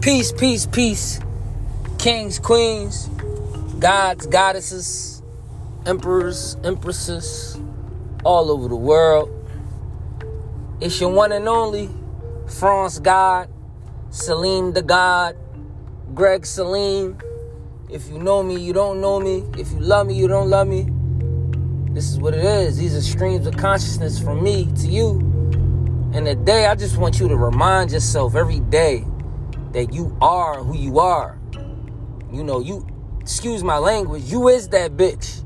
Peace, peace, peace. Kings, queens, gods, goddesses, emperors, empresses, all over the world. It's your one and only France God, Salim the God, Greg Salim. If you know me, you don't know me. If you love me, you don't love me. This is what it is. These are streams of consciousness from me to you. And today, I just want you to remind yourself every day that you are who you are. You know, you, excuse my language, you is that bitch.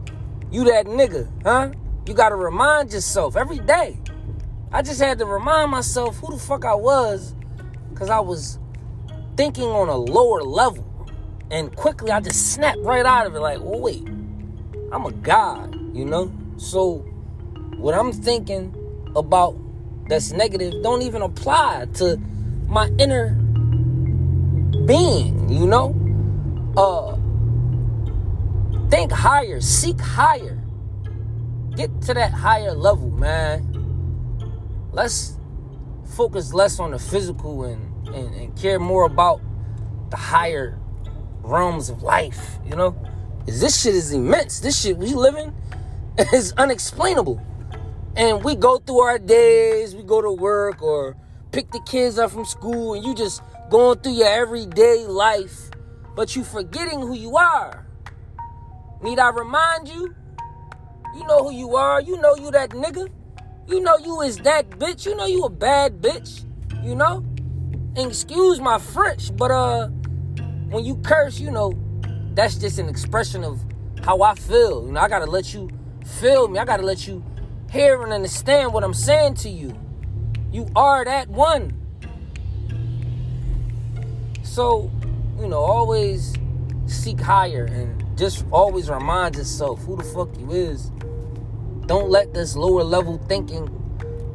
You that nigga, huh? You gotta remind yourself every day. I just had to remind myself who the fuck I was because I was thinking on a lower level. And quickly I just snapped right out of it like, wait, I'm a God, you know? So what I'm thinking about that's negative don't even apply to my inner being, you know? Uh think higher, seek higher. Get to that higher level, man. Let's focus less on the physical and, and, and care more about the higher realms of life, you know? Is this shit is immense. This shit we living is unexplainable. And we go through our days, we go to work or pick the kids up from school and you just going through your everyday life, but you forgetting who you are. Need I remind you? You know who you are. You know you that nigga. You know you is that bitch. You know you a bad bitch. You know? And excuse my French, but uh when you curse, you know, that's just an expression of how I feel. You know, I gotta let you feel me. I gotta let you hear and understand what I'm saying to you. You are that one. So, you know, always seek higher and just always remind yourself who the fuck you is. Don't let this lower level thinking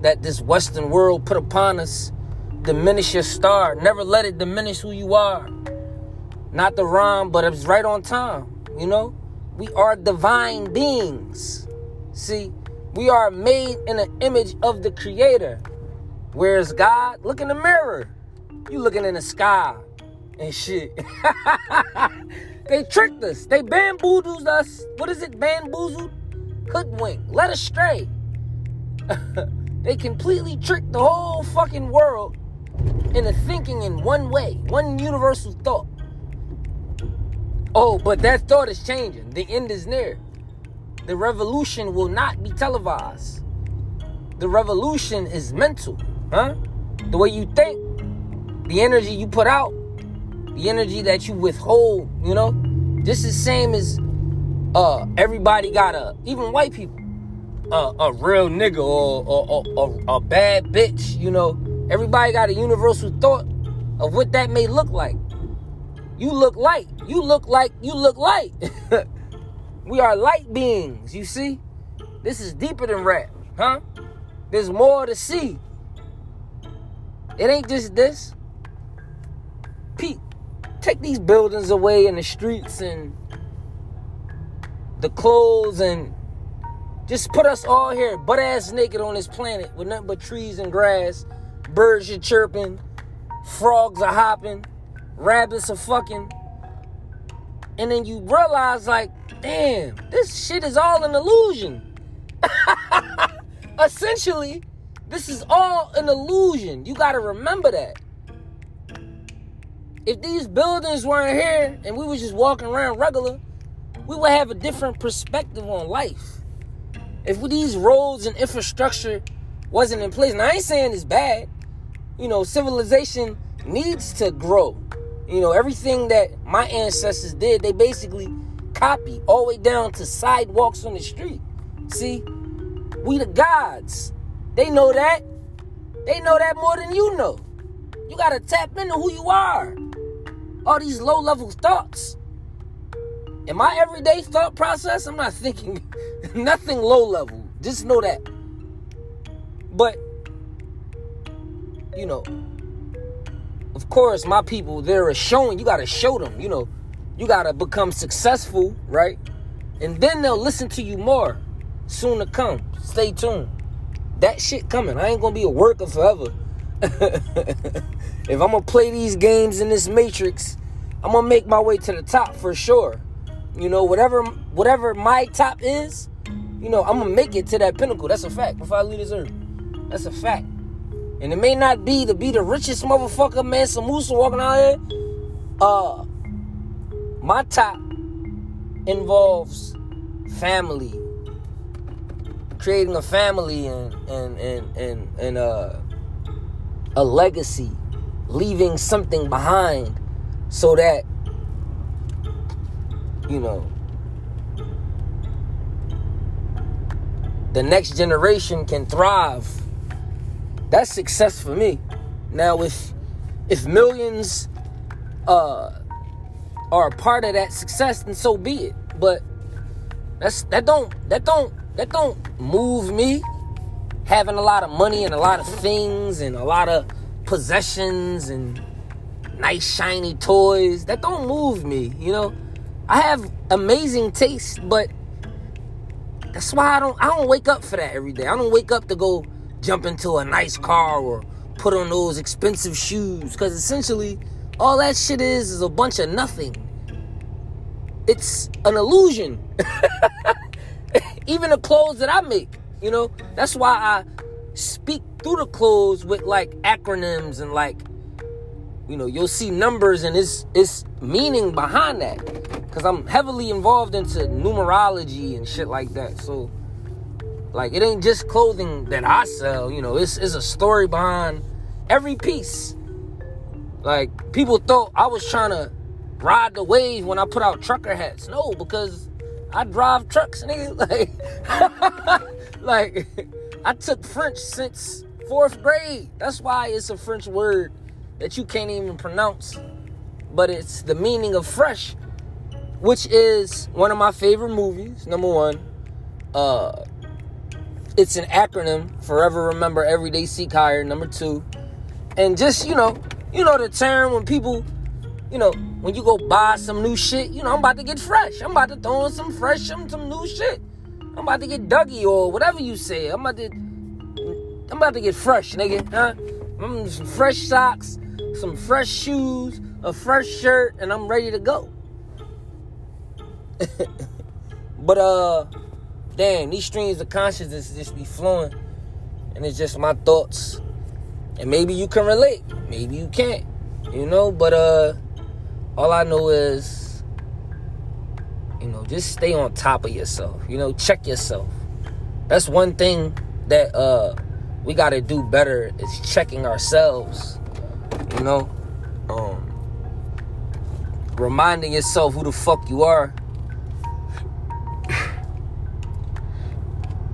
that this Western world put upon us diminish your star. Never let it diminish who you are. Not the rhyme, but it's right on time. You know, we are divine beings. See, we are made in the image of the Creator. Where's God? Look in the mirror. You looking in the sky and shit. they tricked us. They bamboozled us. What is it? Bamboozled? Hoodwinked. Led astray. they completely tricked the whole fucking world into thinking in one way, one universal thought. Oh, but that thought is changing. The end is near. The revolution will not be televised. The revolution is mental, huh? The way you think, the energy you put out, the energy that you withhold, you know? This is same as uh everybody got a even white people a real nigga or, or, or, or a bad bitch, you know. Everybody got a universal thought of what that may look like. You look light. You look like you look light. we are light beings, you see? This is deeper than rap, huh? There's more to see. It ain't just this. Pete, take these buildings away and the streets and the clothes and just put us all here, butt ass naked on this planet with nothing but trees and grass. Birds are chirping, frogs are hopping, rabbits are fucking. And then you realize, like, damn, this shit is all an illusion. Essentially, this is all an illusion. You gotta remember that. If these buildings weren't here and we was just walking around regular, we would have a different perspective on life. If these roads and infrastructure wasn't in place, and I ain't saying it's bad, you know, civilization needs to grow. You know, everything that my ancestors did, they basically copy all the way down to sidewalks on the street. See, we the gods. They know that. They know that more than you know. You gotta tap into who you are. All these low level thoughts. In my everyday thought process, I'm not thinking nothing low level. Just know that. But, you know, of course, my people, they're a showing, you got to show them, you know, you got to become successful, right? And then they'll listen to you more soon to come. Stay tuned. That shit coming. I ain't to be a worker forever. if I'm gonna play these games in this matrix, I'm gonna make my way to the top for sure. You know, whatever whatever my top is, you know, I'm gonna make it to that pinnacle. That's a fact. Before I leave this earth, that's a fact. And it may not be to be the richest motherfucker, man, some moose walking out here. Uh, my top involves family, creating a family and and and and, and uh, a legacy, leaving something behind, so that you know the next generation can thrive. That's success for me. Now, if if millions uh, are a part of that success, then so be it. But that's that don't that don't that don't move me. Having a lot of money and a lot of things and a lot of possessions and nice shiny toys that don't move me. You know, I have amazing taste, but that's why I don't I don't wake up for that every day. I don't wake up to go jump into a nice car or put on those expensive shoes cuz essentially all that shit is is a bunch of nothing. It's an illusion. Even the clothes that I make, you know, that's why I speak through the clothes with like acronyms and like you know, you'll see numbers and it's it's meaning behind that because I'm heavily involved into numerology and shit like that. So, like, it ain't just clothing that I sell. You know, it's it's a story behind every piece. Like, people thought I was trying to ride the wave when I put out trucker hats. No, because I drive trucks, nigga. Like, like I took French since fourth grade. That's why it's a French word that you can't even pronounce, but it's the meaning of fresh, which is one of my favorite movies. Number one, uh, it's an acronym. Forever remember, everyday seek higher. Number two, and just you know, you know the term when people, you know, when you go buy some new shit, you know, I'm about to get fresh. I'm about to throw in some fresh, some, some new shit. I'm about to get Dougie or whatever you say. I'm about to, I'm about to get fresh, nigga. Huh? Mm, some fresh socks, some fresh shoes, a fresh shirt, and I'm ready to go. but uh damn, these streams of consciousness just be flowing. And it's just my thoughts. And maybe you can relate. Maybe you can't. You know, but uh all I know is you know, just stay on top of yourself. You know, check yourself. That's one thing that uh we got to do better is checking ourselves you know, um, reminding yourself who the fuck you are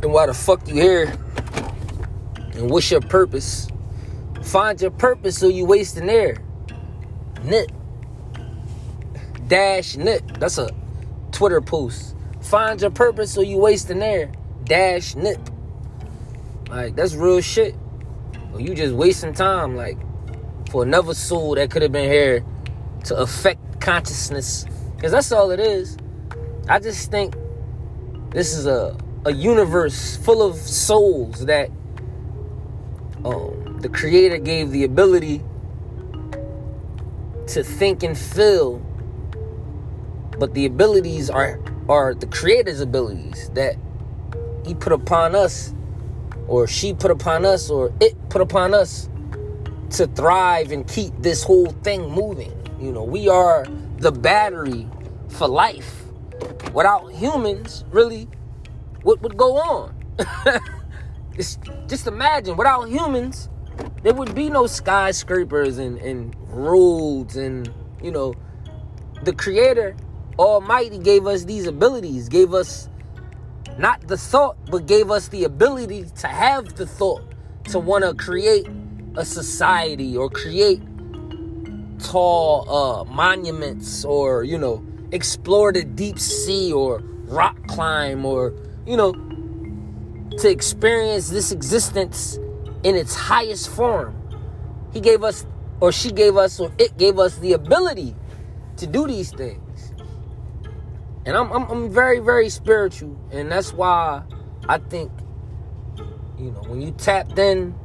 and why the fuck you here and what's your purpose. Find your purpose so you wasting air. Nip. Dash nip. That's a Twitter post. Find your purpose so you wasting air. Dash nip. Like that's real shit. Or you just wasting time. Like for another soul that could have been here to affect consciousness. Because that's all it is. I just think this is a, a universe full of souls that um, the Creator gave the ability to think and feel. But the abilities are are the Creator's abilities that He put upon us, or she put upon us, or it put upon us to thrive and keep this whole thing moving. You know, we are the battery for life. Without humans, really, what would go on? just, just imagine, without humans, there would be no skyscrapers and, and roads and, you know, the Creator Almighty gave us these abilities, gave us not the thought, but gave us the ability to have the thought to want to create a society or create tall uh, monuments or you know explore the deep sea or rock climb or you know to experience this existence in its highest form. He gave us or she gave us or it gave us the ability to do these things and i'm, I'm, I'm very very spiritual and that's why i think you know when you tapped in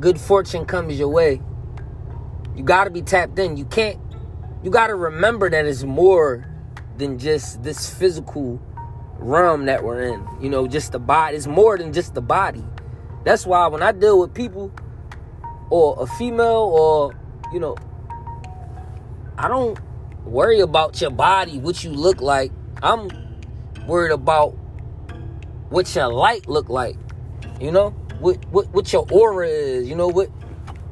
good fortune comes your way, you got to be tapped in. You can't, you got to remember that it's more than just this physical realm that we're in. You know, just the body. It's more than just the body. That's why when I deal with people or a female or, you know, I don't worry about your body, what you look like. I'm worried about what your light look like. You know, what what what your aura is. You know what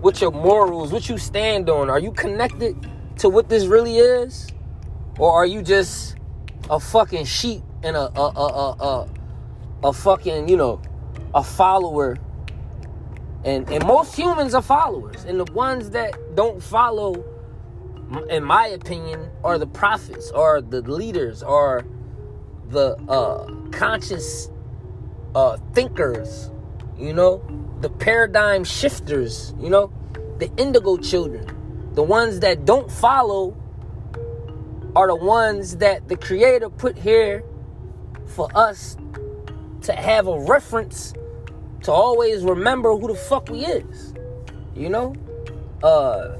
what your morals, what you stand on. Are you connected to what this really is, or are you just a fucking sheep and a a a a, a, a fucking you know a follower? And and most humans are followers, and the ones that don't follow in my opinion, are the prophets, or the leaders, or the uh, conscious uh, thinkers, you know, the paradigm shifters, you know, the indigo children, the ones that don't follow are the ones that the creator put here for us to have a reference to always remember who the fuck we is. You know? Uh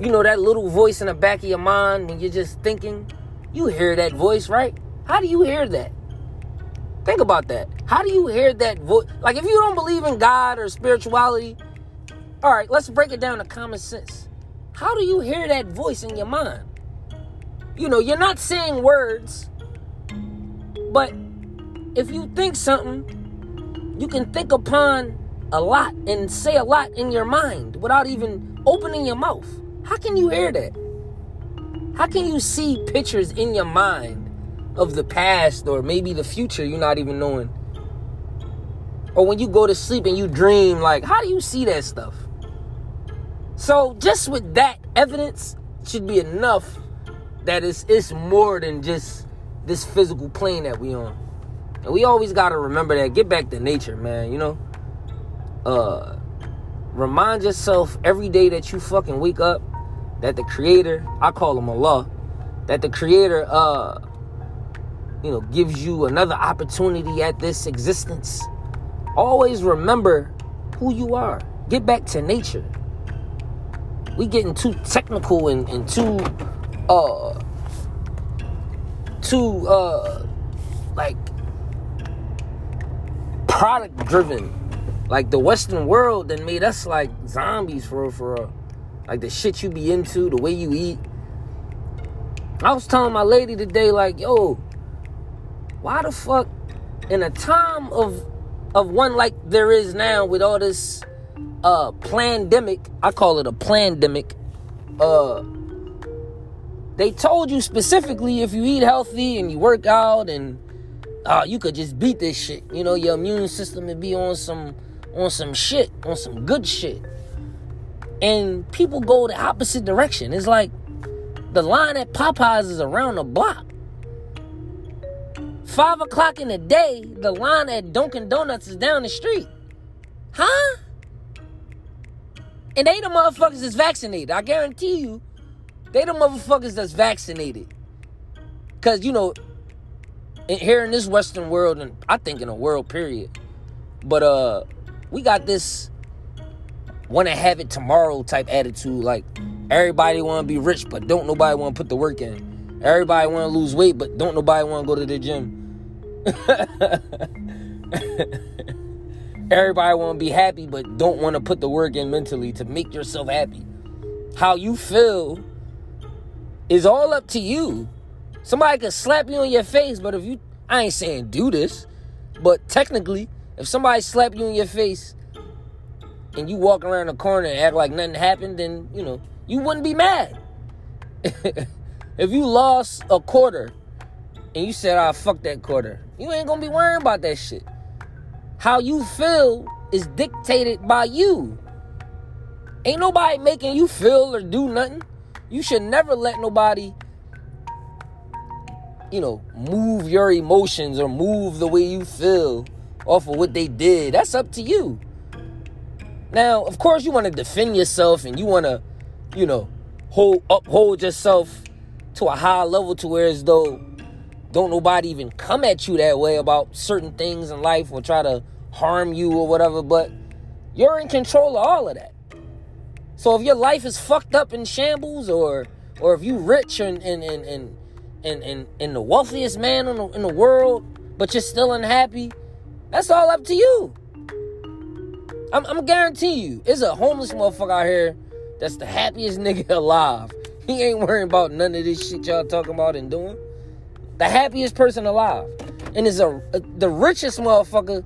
you know that little voice in the back of your mind when you're just thinking? You hear that voice, right? How do you hear that? Think about that. How do you hear that voice? Like, if you don't believe in God or spirituality, all right, let's break it down to common sense. How do you hear that voice in your mind? You know, you're not saying words, but if you think something, you can think upon a lot and say a lot in your mind without even opening your mouth. How can you hear that? How can you see pictures in your mind of the past or maybe the future you're not even knowing? Or when you go to sleep and you dream, like, how do you see that stuff? So, just with that evidence should be enough that it's, it's more than just this physical plane that we on. And we always got to remember that. Get back to nature, man, you know? Uh, remind yourself every day that you fucking wake up that the creator, I call him Allah, that the creator uh you know gives you another opportunity at this existence. Always remember who you are. Get back to nature. We getting too technical and, and too uh too uh like product driven. Like the Western world that made us like zombies for for real like the shit you be into, the way you eat. I was telling my lady today, like, yo, why the fuck in a time of of one like there is now with all this uh pandemic, I call it a pandemic, uh they told you specifically if you eat healthy and you work out and uh you could just beat this shit. You know, your immune system would be on some on some shit, on some good shit and people go the opposite direction. It's like the line at Popeyes is around the block. Five o'clock in the day, the line at Dunkin' Donuts is down the street. Huh? And they the motherfuckers that's vaccinated. I guarantee you, they the motherfuckers that's vaccinated. Cause you know, here in this Western world, and I think in a world period, but uh, we got this want to have it tomorrow type attitude. Like everybody want to be rich, but don't nobody want to put the work in. Everybody want to lose weight, but don't nobody want to go to the gym. everybody want to be happy, but don't want to put the work in mentally to make yourself happy. How you feel is all up to you. Somebody could slap you on your face, but if you, I ain't saying do this, but technically, if somebody slap you in your face and you walk around the corner and act like nothing happened, then you know you wouldn't be mad. if you lost a quarter and you said, "I oh, fuck that quarter," you ain't gonna be worrying about that shit. How you feel is dictated by you. Ain't nobody making you feel or do nothing. You should never let nobody, you know, move your emotions or move the way you feel off of what they did. That's up to you. Now, of course, you want to defend yourself and you want to, you know, hold uphold yourself to a high level to where as though don't nobody even come at you that way about certain things in life or try to harm you or whatever. But You're in control of all of that. So if your life is fucked up in shambles, or or if you rich and and and and and, and, and the wealthiest man in the, in the world, but you're still unhappy, that's all up to you. I'm, I'm guarantee you, it's a homeless motherfucker out here that's the happiest nigga alive. He ain't worrying about none of this shit y'all talking about and doing. The happiest person alive. And is a, a the richest motherfucker,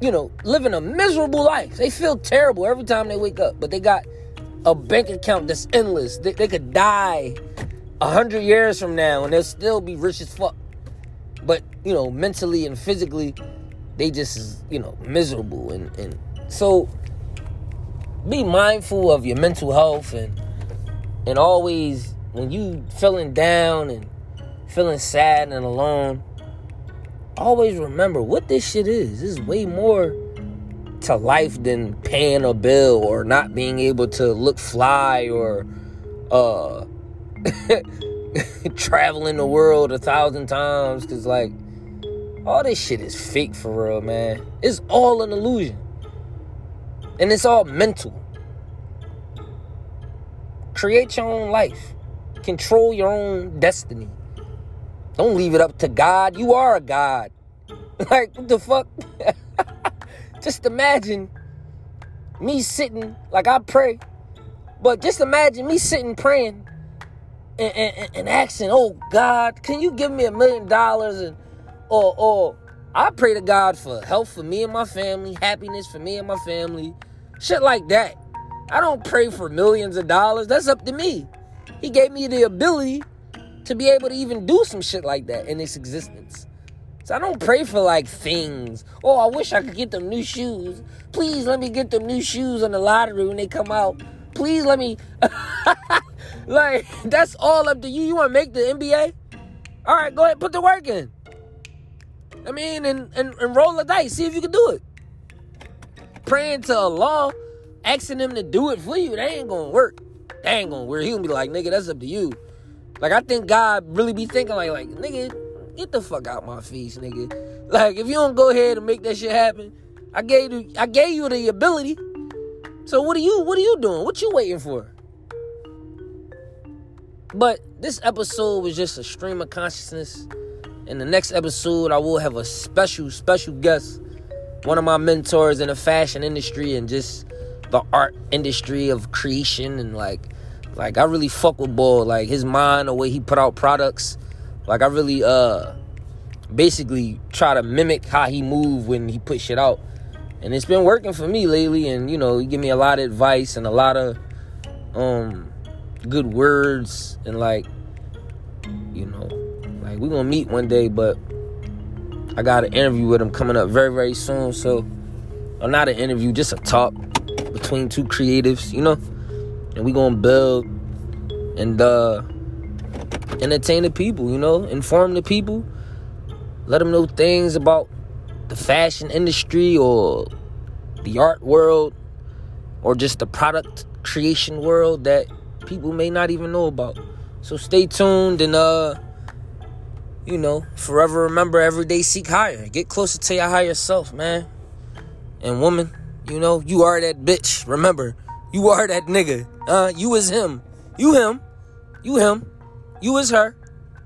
you know, living a miserable life. They feel terrible every time they wake up, but they got a bank account that's endless. They, they could die a hundred years from now and they'll still be rich as fuck. But, you know, mentally and physically, they just, you know, miserable. And, and so be mindful of your mental health and and always when you feeling down and feeling sad and alone, always remember what this shit is. This is way more to life than paying a bill or not being able to look fly or uh traveling the world a thousand times because like all this shit is fake for real man. It's all an illusion. And it's all mental. Create your own life. Control your own destiny. Don't leave it up to god. You are a god. Like what the fuck? Just imagine me sitting like i pray. But just imagine me sitting praying and, and, and asking, oh God, can you give me a million dollars and or or I pray to God for health for me and my family, happiness for me and my family, shit like that. I don't pray for millions of dollars. That's up to me. He gave me the ability to be able to even do some shit like that in this existence. So I don't pray for like things. Oh, I wish I could get them new shoes. Please let me get them new shoes on the lottery when they come out. Please let me Like, that's all up to you. You want to make the NBA? All right, go ahead, put the work in. I mean, and, and, and roll the dice. See if you can do it. Praying to Allah, asking him to do it for you, that ain't gonna work. That ain't gonna work. He gonna be like, nigga, that's up to you. Like, I think God really be thinking like, like, nigga, get the fuck out my face, nigga. Like, if you don't go ahead and make that shit happen, I gave you, I gave you the ability. So what are you, what are you doing? What you waiting for? But this episode was just a stream of consciousness. In the next episode, I will have a special, special guest. One of my mentors in the fashion industry and just the art industry of creation and like like I really fuck with Ball. Like his mind, the way he put out products. Like I really uh basically try to mimic how he move when he put shit out. And it's been working for me lately and you know, he give me a lot of advice and a lot of um good words and like you know like we're gonna meet one day but i got an interview with him coming up very very soon. So or not an interview just a talk between two creatives you know? And we gonna build and uh entertain the people you know? Inform the people. Let them know things about the fashion industry or the art world or just the product creation world that people may not even know about. So stay tuned and uh you know, forever remember every day seek higher. Get closer to your higher self, man. And woman, you know, you are that bitch. Remember, you are that nigga. Uh, you is him. You him. You him. You is her.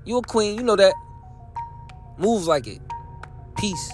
You a queen. You know that. Move like it. Peace.